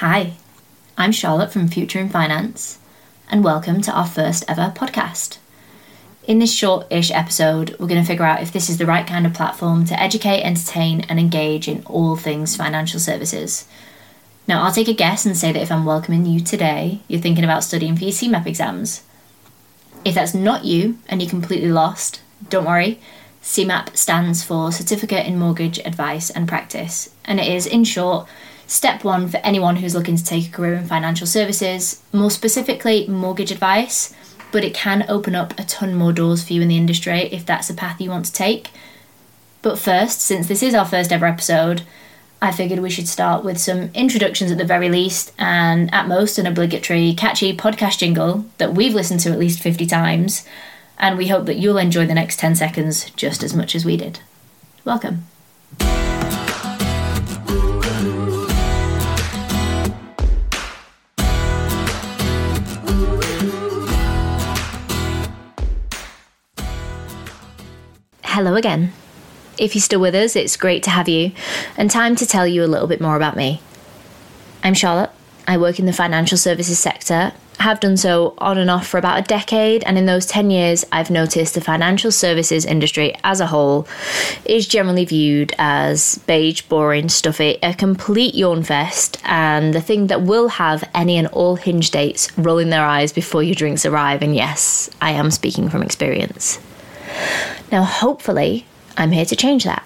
Hi, I'm Charlotte from Future in Finance, and welcome to our first ever podcast. In this short ish episode, we're going to figure out if this is the right kind of platform to educate, entertain, and engage in all things financial services. Now, I'll take a guess and say that if I'm welcoming you today, you're thinking about studying for your CeMAP exams. If that's not you and you're completely lost, don't worry. CeMAP stands for Certificate in Mortgage Advice and Practice, and it is, in short, Step one for anyone who's looking to take a career in financial services, more specifically mortgage advice, but it can open up a ton more doors for you in the industry if that's a path you want to take. But first, since this is our first ever episode, I figured we should start with some introductions at the very least, and at most an obligatory, catchy podcast jingle that we've listened to at least 50 times, and we hope that you'll enjoy the next 10 seconds just as much as we did. Welcome. Hello again. If you're still with us, it's great to have you, and time to tell you a little bit more about me. I'm Charlotte. I work in the financial services sector, have done so on and off for about a decade, and in those 10 years, I've noticed the financial services industry as a whole is generally viewed as beige, boring, stuffy, a complete yawn fest, and the thing that will have any and all hinge dates rolling their eyes before your drinks arrive. And yes, I am speaking from experience. Now, hopefully, I'm here to change that.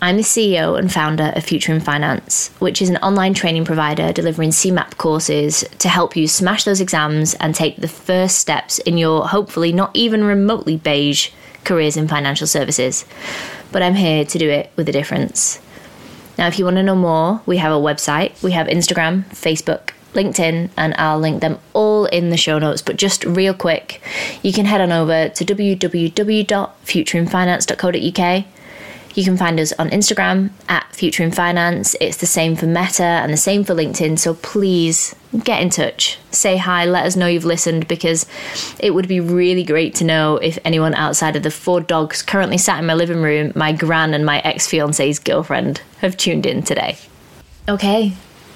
I'm the CEO and founder of Future in Finance, which is an online training provider delivering CeMAP courses to help you smash those exams and take the first steps in your hopefully not even remotely beige careers in financial services. But I'm here to do it with a difference. Now, if you want to know more, we have a website, we have Instagram, Facebook, LinkedIn, and I'll link them all in the show notes. But just real quick, you can head on over to www.futureinfinance.co.uk. You can find us on Instagram at Future in Finance. It's the same for Meta and the same for LinkedIn. So please get in touch, say hi, let us know you've listened because it would be really great to know if anyone outside of the four dogs currently sat in my living room, my gran, and my ex fiance's girlfriend have tuned in today. Okay,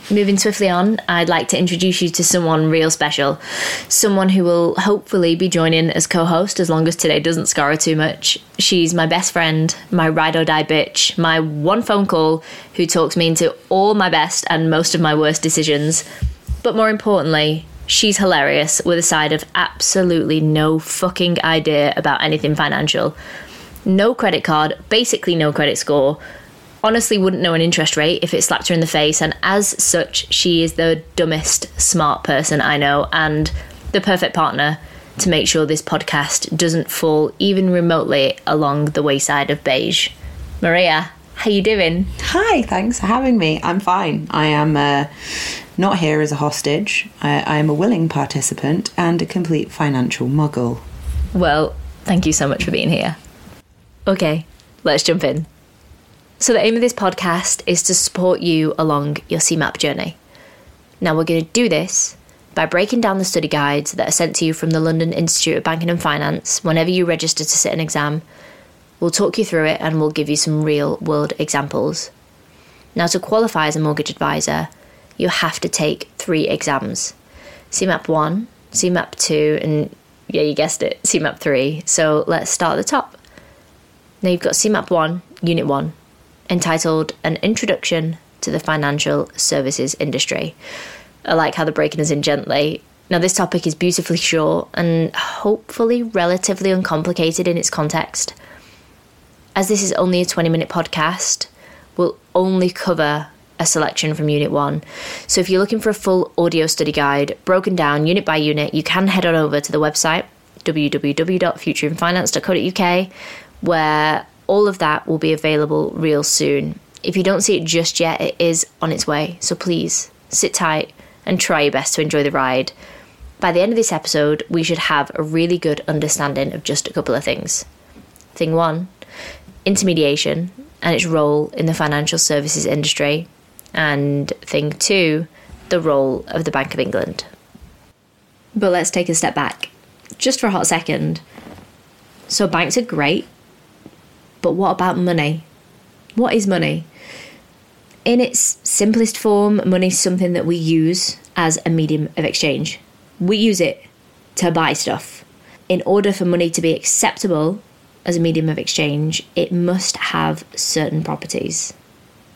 Moving swiftly on, I'd like to introduce you to someone real special. Someone who will hopefully be joining as co host as long as today doesn't scar her too much. She's my best friend, my ride or die bitch, my one phone call who talks me into all my best and most of my worst decisions. But more importantly, she's hilarious with a side of absolutely no fucking idea about anything financial. No credit card, basically no credit score honestly wouldn't know an interest rate if it slapped her in the face. And as such, she is the dumbest smart person I know and the perfect partner to make sure this podcast doesn't fall even remotely along the wayside of beige. Maria, how you doing? Hi, thanks for having me. I'm fine. I am uh, not here as a hostage. I, I am a willing participant and a complete financial muggle. Well, thank you so much for being here. Okay, let's jump in. So, the aim of this podcast is to support you along your CeMAP journey. Now, we're going to do this by breaking down the study guides that are sent to you from the London Institute of Banking and Finance whenever you register to sit an exam. We'll talk you through it and we'll give you some real world examples. Now, to qualify as a mortgage advisor, you have to take three exams CeMAP 1, CeMAP 2, and yeah, you guessed it, CeMAP 3. So, let's start at the top. Now, you've got CeMAP 1, Unit 1 entitled An Introduction to the Financial Services Industry. I like how they're breaking us in gently. Now, this topic is beautifully short and hopefully relatively uncomplicated in its context. As this is only a 20 minute podcast, we'll only cover a selection from Unit 1. So, if you're looking for a full audio study guide broken down unit by unit, you can head on over to the website www.futureinfinance.co.uk where all of that will be available real soon. If you don't see it just yet, it is on its way. So please sit tight and try your best to enjoy the ride. By the end of this episode, we should have a really good understanding of just a couple of things. Thing one, intermediation and its role in the financial services industry. And thing two, the role of the Bank of England. But let's take a step back, just for a hot second. So, banks are great, but what about money? What is money? in its simplest form, money is something that we use as a medium of exchange. We use it to buy stuff. In order for money to be acceptable as a medium of exchange, it must have certain properties.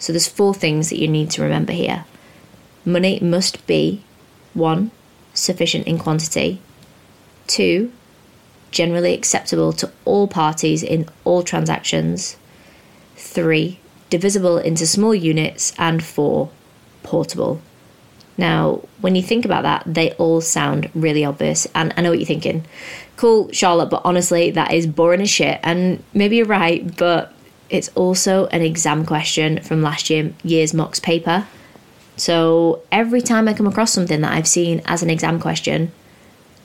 So there's four things that you need to remember here. Money must be one, sufficient in quantity, two, generally acceptable to all parties in all transactions, three, divisible into small units, and four, portable. Now, when you think about that, they all sound really obvious, and I know what you're thinking. Cool, Charlotte, but honestly, that is boring as shit, and maybe you're right, but it's also an exam question from last year, year's mocks paper. So every time I come across something that I've seen as an exam question,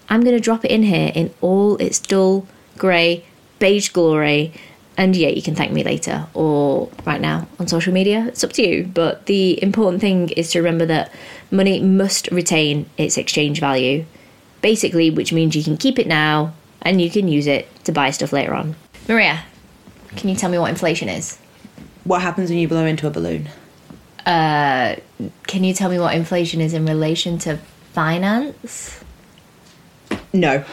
I'm going to drop it in here in all its dull, grey, beige glory. And yeah, you can thank me later or right now on social media. It's up to you. But the important thing is to remember that money must retain its exchange value, basically, which means you can keep it now and you can use it to buy stuff later on. Maria, can you tell me what inflation is? What happens when you blow into a balloon? Uh, can you tell me what inflation is in relation to finance? No.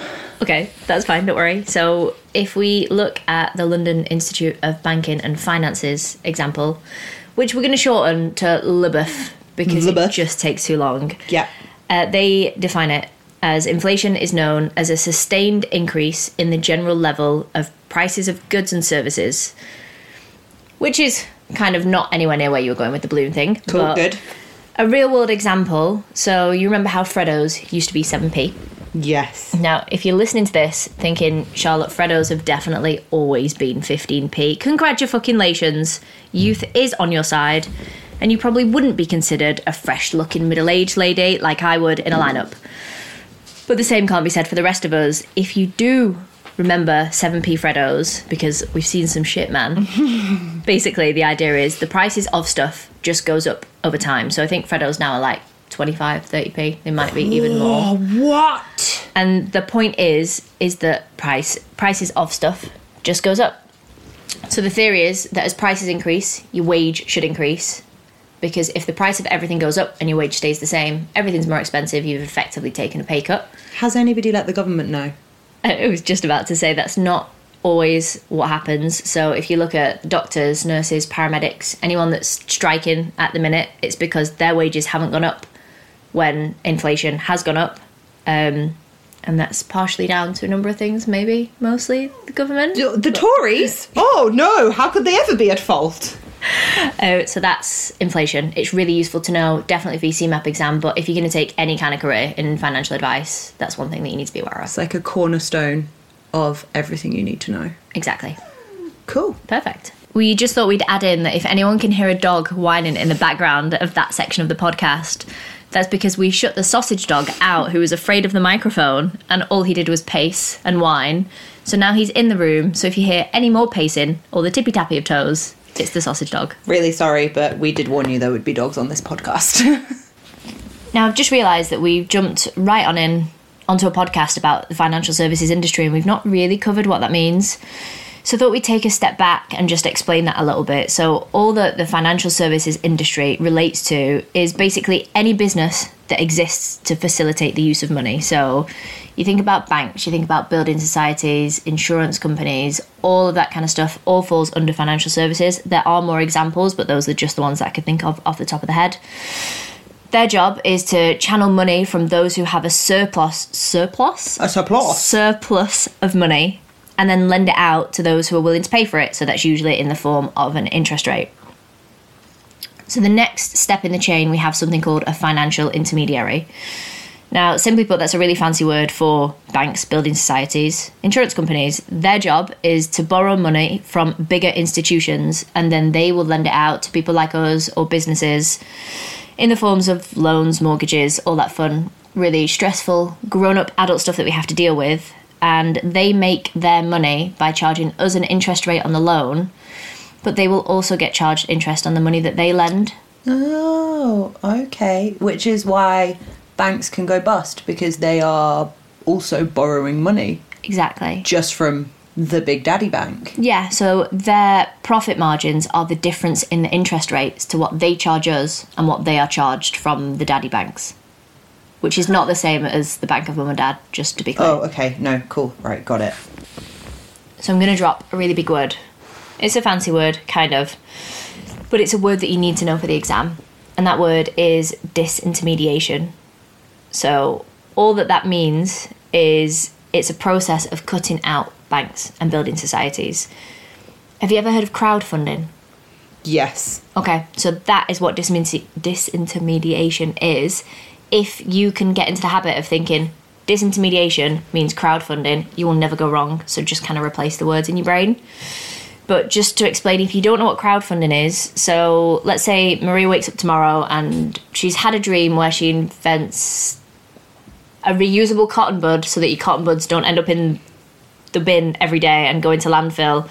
Okay, that's fine, don't worry. So, if we look at the London Institute of Banking and Finance's example, which we're going to shorten to LBIF because LBIF. it just takes too long, Yeah. uh, they define it as inflation is known as a sustained increase in the general level of prices of goods and services, which is kind of not anywhere near where you were going with the balloon thing. Cool. Good. A real world example. So, you remember how Freddo's used to be 7p? Yes. Now, if you're listening to this thinking Charlotte Freddos have definitely always been 15p, congratulations. Youth mm. is on your side, and you probably wouldn't be considered a fresh looking middle aged lady like I would in a lineup. But the same can't be said for the rest of us. If you do remember 7p Freddos, because we've seen some shit, man, basically the idea is the prices of stuff just goes up over time. So I think Freddos now are like 25, 30p. They might be even more. Oh, what? And the point is, is that price prices of stuff just goes up. So the theory is that as prices increase, your wage should increase. Because if the price of everything goes up and your wage stays the same, everything's more expensive, you've effectively taken a pay cut. Has anybody let the government know? I was just about to say that's not always what happens. So if you look at doctors, nurses, paramedics, anyone that's striking at the minute, it's because their wages haven't gone up when inflation has gone up. Um, and that's partially down to a number of things, maybe mostly the government. The Tories? Oh, no. How could they ever be at fault? Uh, so that's inflation. It's really useful to know, definitely for your CeMAP exam, but if you're going to take any kind of career in financial advice, that's one thing that you need to be aware of. It's like a cornerstone of everything you need to know. Exactly. Cool. Perfect. We just thought we'd add in that if anyone can hear a dog whining in the background of that section of the podcast, that's because we shut the sausage dog out who was afraid of the microphone and all he did was pace and whine. So now he's in the room, so if you hear any more pacing or the tippy tappy of toes, it's the sausage dog. Really sorry, but we did warn you there would be dogs on this podcast. Now, I've just realised that we've jumped right on in onto a podcast about the financial services industry and we've not really covered what that means. So I thought we'd take a step back and just explain that a little bit. So all that the financial services industry relates to is basically any business that exists to facilitate the use of money. So you think about banks, you think about building societies, insurance companies, all of that kind of stuff all falls under financial services. There are more examples, but those are just the ones that I could think of off the top of the head. Their job is to channel money from those who have a surplus surplus a surplus. surplus of money and then lend it out to those who are willing to pay for it. So that's usually in the form of an interest rate. So the next step in the chain, we have something called a financial intermediary. Now, simply put, that's a really fancy word for banks, building societies, insurance companies. Their job is to borrow money from bigger institutions and then they will lend it out to people like us or businesses in the forms of loans, mortgages, all that fun, really stressful, grown up adult stuff that we have to deal with. And they make their money by charging us an interest rate on the loan, but they will also get charged interest on the money that they lend. Oh, okay. Which is why banks can go bust because they are also borrowing money Exactly. just from the Big Daddy Bank. Yeah, so their profit margins are the difference in the interest rates to what they charge us and what they are charged from the daddy banks, which is not the same as the bank of mum and dad, just to be clear. Oh, okay. No, cool. Right, got it. So I'm going to drop a really big word. It's a fancy word, kind of, but it's a word that you need to know for the exam, and that word is disintermediation. So all that that means is it's a process of cutting out banks and building societies. Have you ever heard of crowdfunding? Yes. Okay, so that is what disintermediation is. If you can get into the habit of thinking disintermediation means crowdfunding, you will never go wrong. So just kind of replace the words in your brain. But just to explain, if you don't know what crowdfunding is, so let's say Maria wakes up tomorrow and she's had a dream where she invents a reusable cotton bud so that your cotton buds don't end up in the bin every day and go into landfill.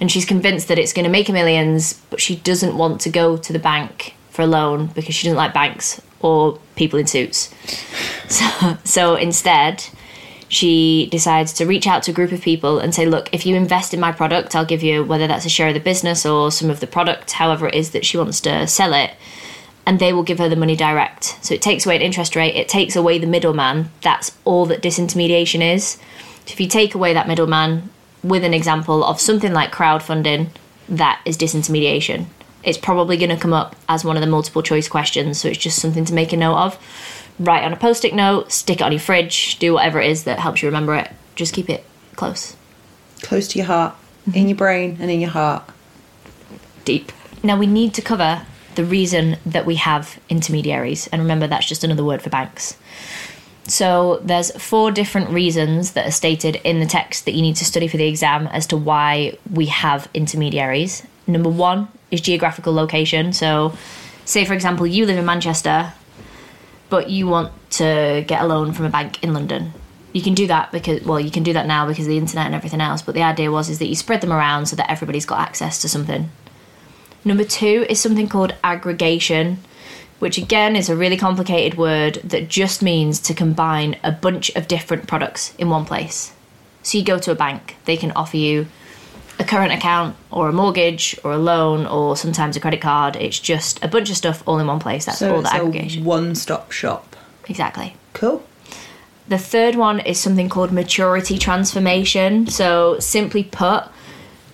And she's convinced that it's going to make her millions, but she doesn't want to go to the bank for a loan because she doesn't like banks or people in suits. So, so instead, she decides to reach out to a group of people and say, Look, if you invest in my product, I'll give you whether that's a share of the business or some of the product, however it is that she wants to sell it. And they will give her the money direct. So it takes away an interest rate, it takes away the middleman. That's all that disintermediation is. So if you take away that middleman with an example of something like crowdfunding, that is disintermediation. It's probably going to come up as one of the multiple choice questions, so it's just something to make a note of. Write on a post it note, stick it on your fridge, do whatever it is that helps you remember it. Just keep it close, Close to your heart, in mm-hmm. your brain, and in your heart. deep. Now we need to cover the reason that we have intermediaries, and remember that's just another word for banks. So there's four different reasons that are stated in the text that you need to study for the exam as to why we have intermediaries. Number one is geographical location. So, say for example, you live in Manchester, but you want to get a loan from a bank in London. You can do that because well, you can do that now because of the internet and everything else. But the idea was is that you spread them around so that everybody's got access to something. Number two is something called aggregation which again is a really complicated word that just means to combine a bunch of different products in one place. So you go to a bank, they can offer you a current account or a mortgage or a loan or sometimes a credit card. It's just a bunch of stuff all in one place. That's So all the aggregation. a one-stop shop. exactly. Cool. The third one is something called maturity transformation. So, simply put,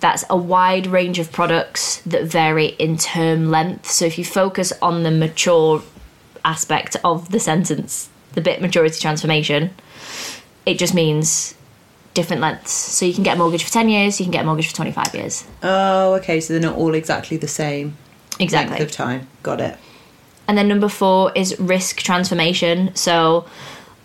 that's a wide range of products that vary in term length. So, if you focus on the mature aspect of the sentence, the bit maturity transformation, it just means different lengths. So, you can get a mortgage for 10 years, you can get a mortgage for 25 years. Oh, okay. So they're not all exactly the same Exactly. length of time. Got it. And then number four is risk transformation. So,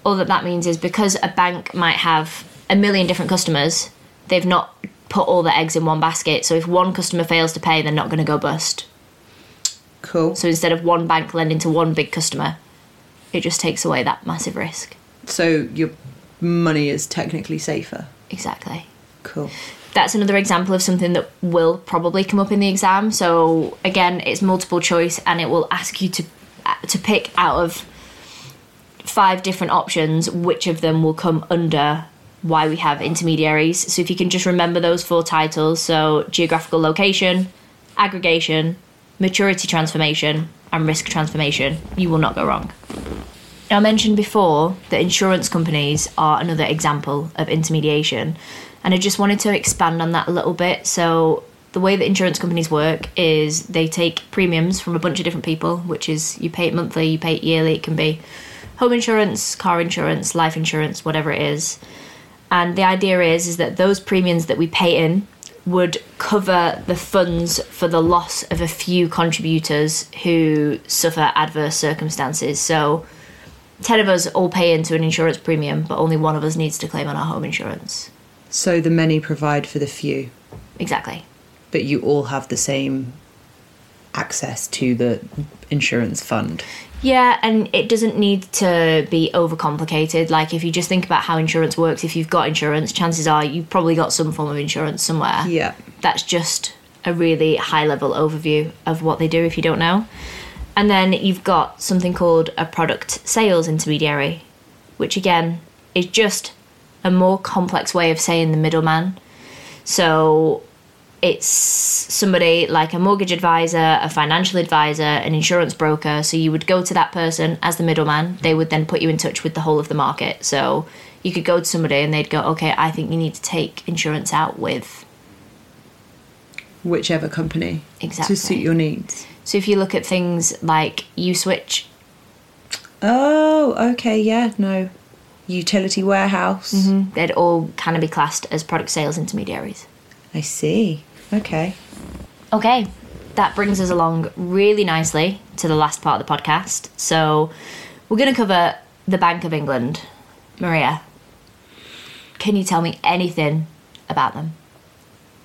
all that that means is because a bank might have a million different customers, they've not put all the eggs in one basket. So, if one customer fails to pay, they're not going to go bust. Cool. So, instead of one bank lending to one big customer, it just takes away that massive risk. So your money is technically safer. Exactly. Cool. That's another example of something that will probably come up in the exam. So again, it's multiple choice, and it will ask you to uh, to pick out of five different options which of them will come under why we have intermediaries. So if you can just remember those four titles, so geographical location, aggregation, maturity transformation, and risk transformation, you will not go wrong. I mentioned before that insurance companies are another example of intermediation, and I just wanted to expand on that a little bit. So, the way that insurance companies work is they take premiums from a bunch of different people, which is you pay it monthly, you pay it yearly, it can be home insurance, car insurance, life insurance, whatever it is. And the idea is is that those premiums that we pay in would cover the funds for the loss of a few contributors who suffer adverse circumstances. So 10 of us all pay into an insurance premium, but only one of us needs to claim on our home insurance. So the many provide for the few, Exactly. but you all have the same access to the insurance fund. Yeah, and it doesn't need to be overcomplicated. Like, if you just think about how insurance works, if you've got insurance, chances are you've probably got some form of insurance somewhere. Yeah. That's just a really high level overview of what they do if you don't know. And then you've got something called a product sales intermediary, which again is just a more complex way of saying the middleman. So it's somebody like a mortgage advisor, a financial advisor, an insurance broker. So you would go to that person as the middleman. They would then put you in touch with the whole of the market. So you could go to somebody and they'd go, okay, I think you need to take insurance out with. Whichever company Exactly. to suit your needs. So if you look at things like USwitch, Oh, okay, yeah, no. Utility warehouse. Mm-hmm. they'd all kind of be classed as product sales intermediaries. I see. Okay. Okay, that brings us along really nicely to the last part of the podcast. So we're going to cover the Bank of England. Maria, can you tell me anything about them?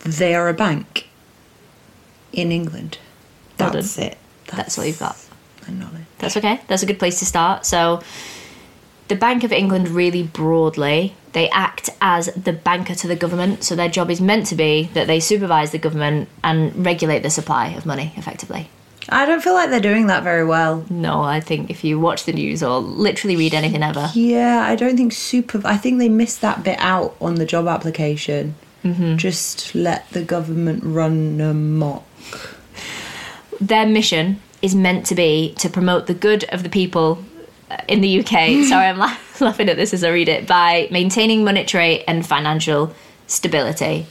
They are a bank in England. Well That's done. it. That's all you've got. my knowledge. That's okay. That's a good place to start. So, the Bank of England, really broadly, they act as the banker to the government. So, their job is meant to be that they supervise the government and regulate the supply of money effectively. I don't feel like they're doing that very well. No, I think if you watch the news or literally read anything ever, Yeah, I don't think super. I think they missed that bit out on the job application. Mm-hmm. Just let the government run amok. Their mission is meant to be to promote the good of the people uh, in the UK. Sorry, I'm la- laughing at this as I read it by maintaining monetary and financial stability.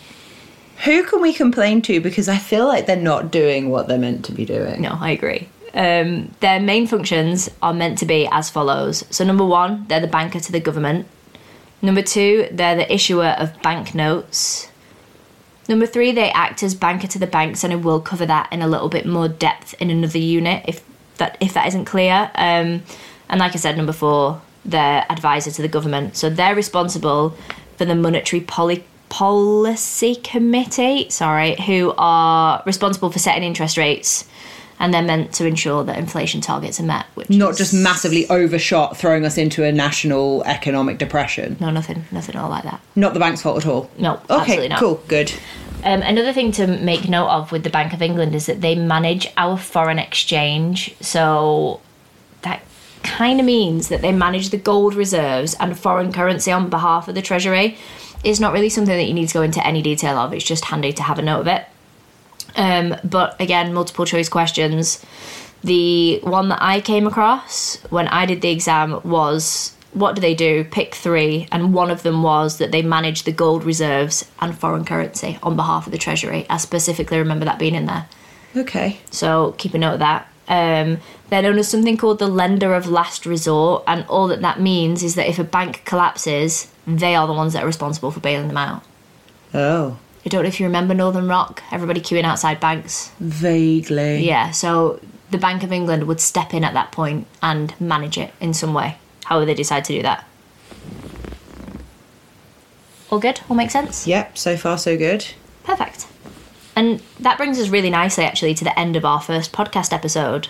Who can we complain to? Because I feel like they're not doing what they're meant to be doing. No, I agree. Um, their main functions are meant to be as follows. So, number one, they're the banker to the government. Number two, they're the issuer of banknotes. Number three, they act as banker to the banks, and I will cover that in a little bit more depth in another unit if that if that isn't clear. Um, and like I said, number four, they're advisor to the government, so they're responsible for the monetary poly- policy committee. Sorry, who are responsible for setting interest rates, and they're meant to ensure that inflation targets are met. Which Not is- just massively overshot, throwing us into a national economic depression. no, nothing, nothing at all like that. Not the bank's fault at all. No, Okay, absolutely not. cool, good. Um, another thing to make note of with the Bank of England is that they manage our foreign exchange. So that kind of means that they manage the gold reserves and foreign currency on behalf of the Treasury. It's not really something that you need to go into any detail of, it's just handy to have a note of it. Um, but again, multiple choice questions. The one that I came across when I did the exam was what do they do? Pick three, and one of them was that they manage the gold reserves and foreign currency on behalf of the Treasury. I specifically remember that being in there. Okay. So keep a note of that. Um, they're known as something called the lender of last resort, and all that that means is that if a bank collapses, they are the ones that are responsible for bailing them out. Oh, I don't know if you remember Northern Rock, everybody queuing outside banks. vaguely. Yeah, so the Bank of England would step in at that point and manage it in some way, however they decide to do that. All good? All make sense? Yep, so far so good. Perfect. And that brings us really nicely, actually, to the end of our first podcast episode.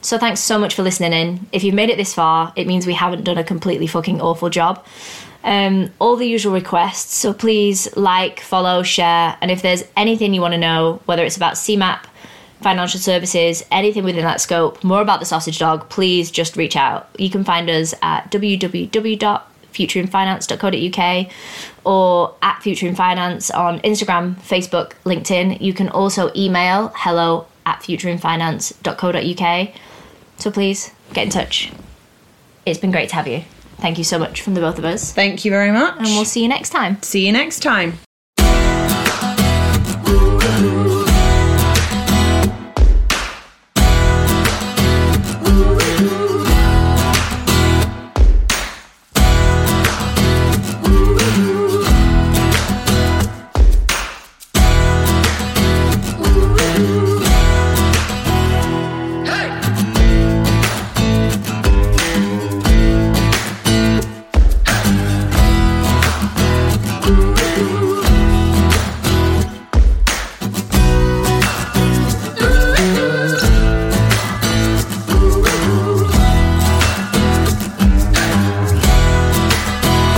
So thanks so much for listening in. If you've made it this far, it means we haven't done a completely fucking awful job. Um, all the usual requests, so please like, follow, share, and if there's anything you want to know, whether it's about CeMAP, financial services, anything within that scope, more about the sausage dog, please just reach out. You can find us at www.futureinfinance.co.uk or at Future in Finance on Instagram, Facebook, LinkedIn. You can also email hello at futureinfinance.co.uk. So please get in touch. It's been great to have you. Thank you so much from the both of us. Thank you very much. And we'll see you next time. see you next time.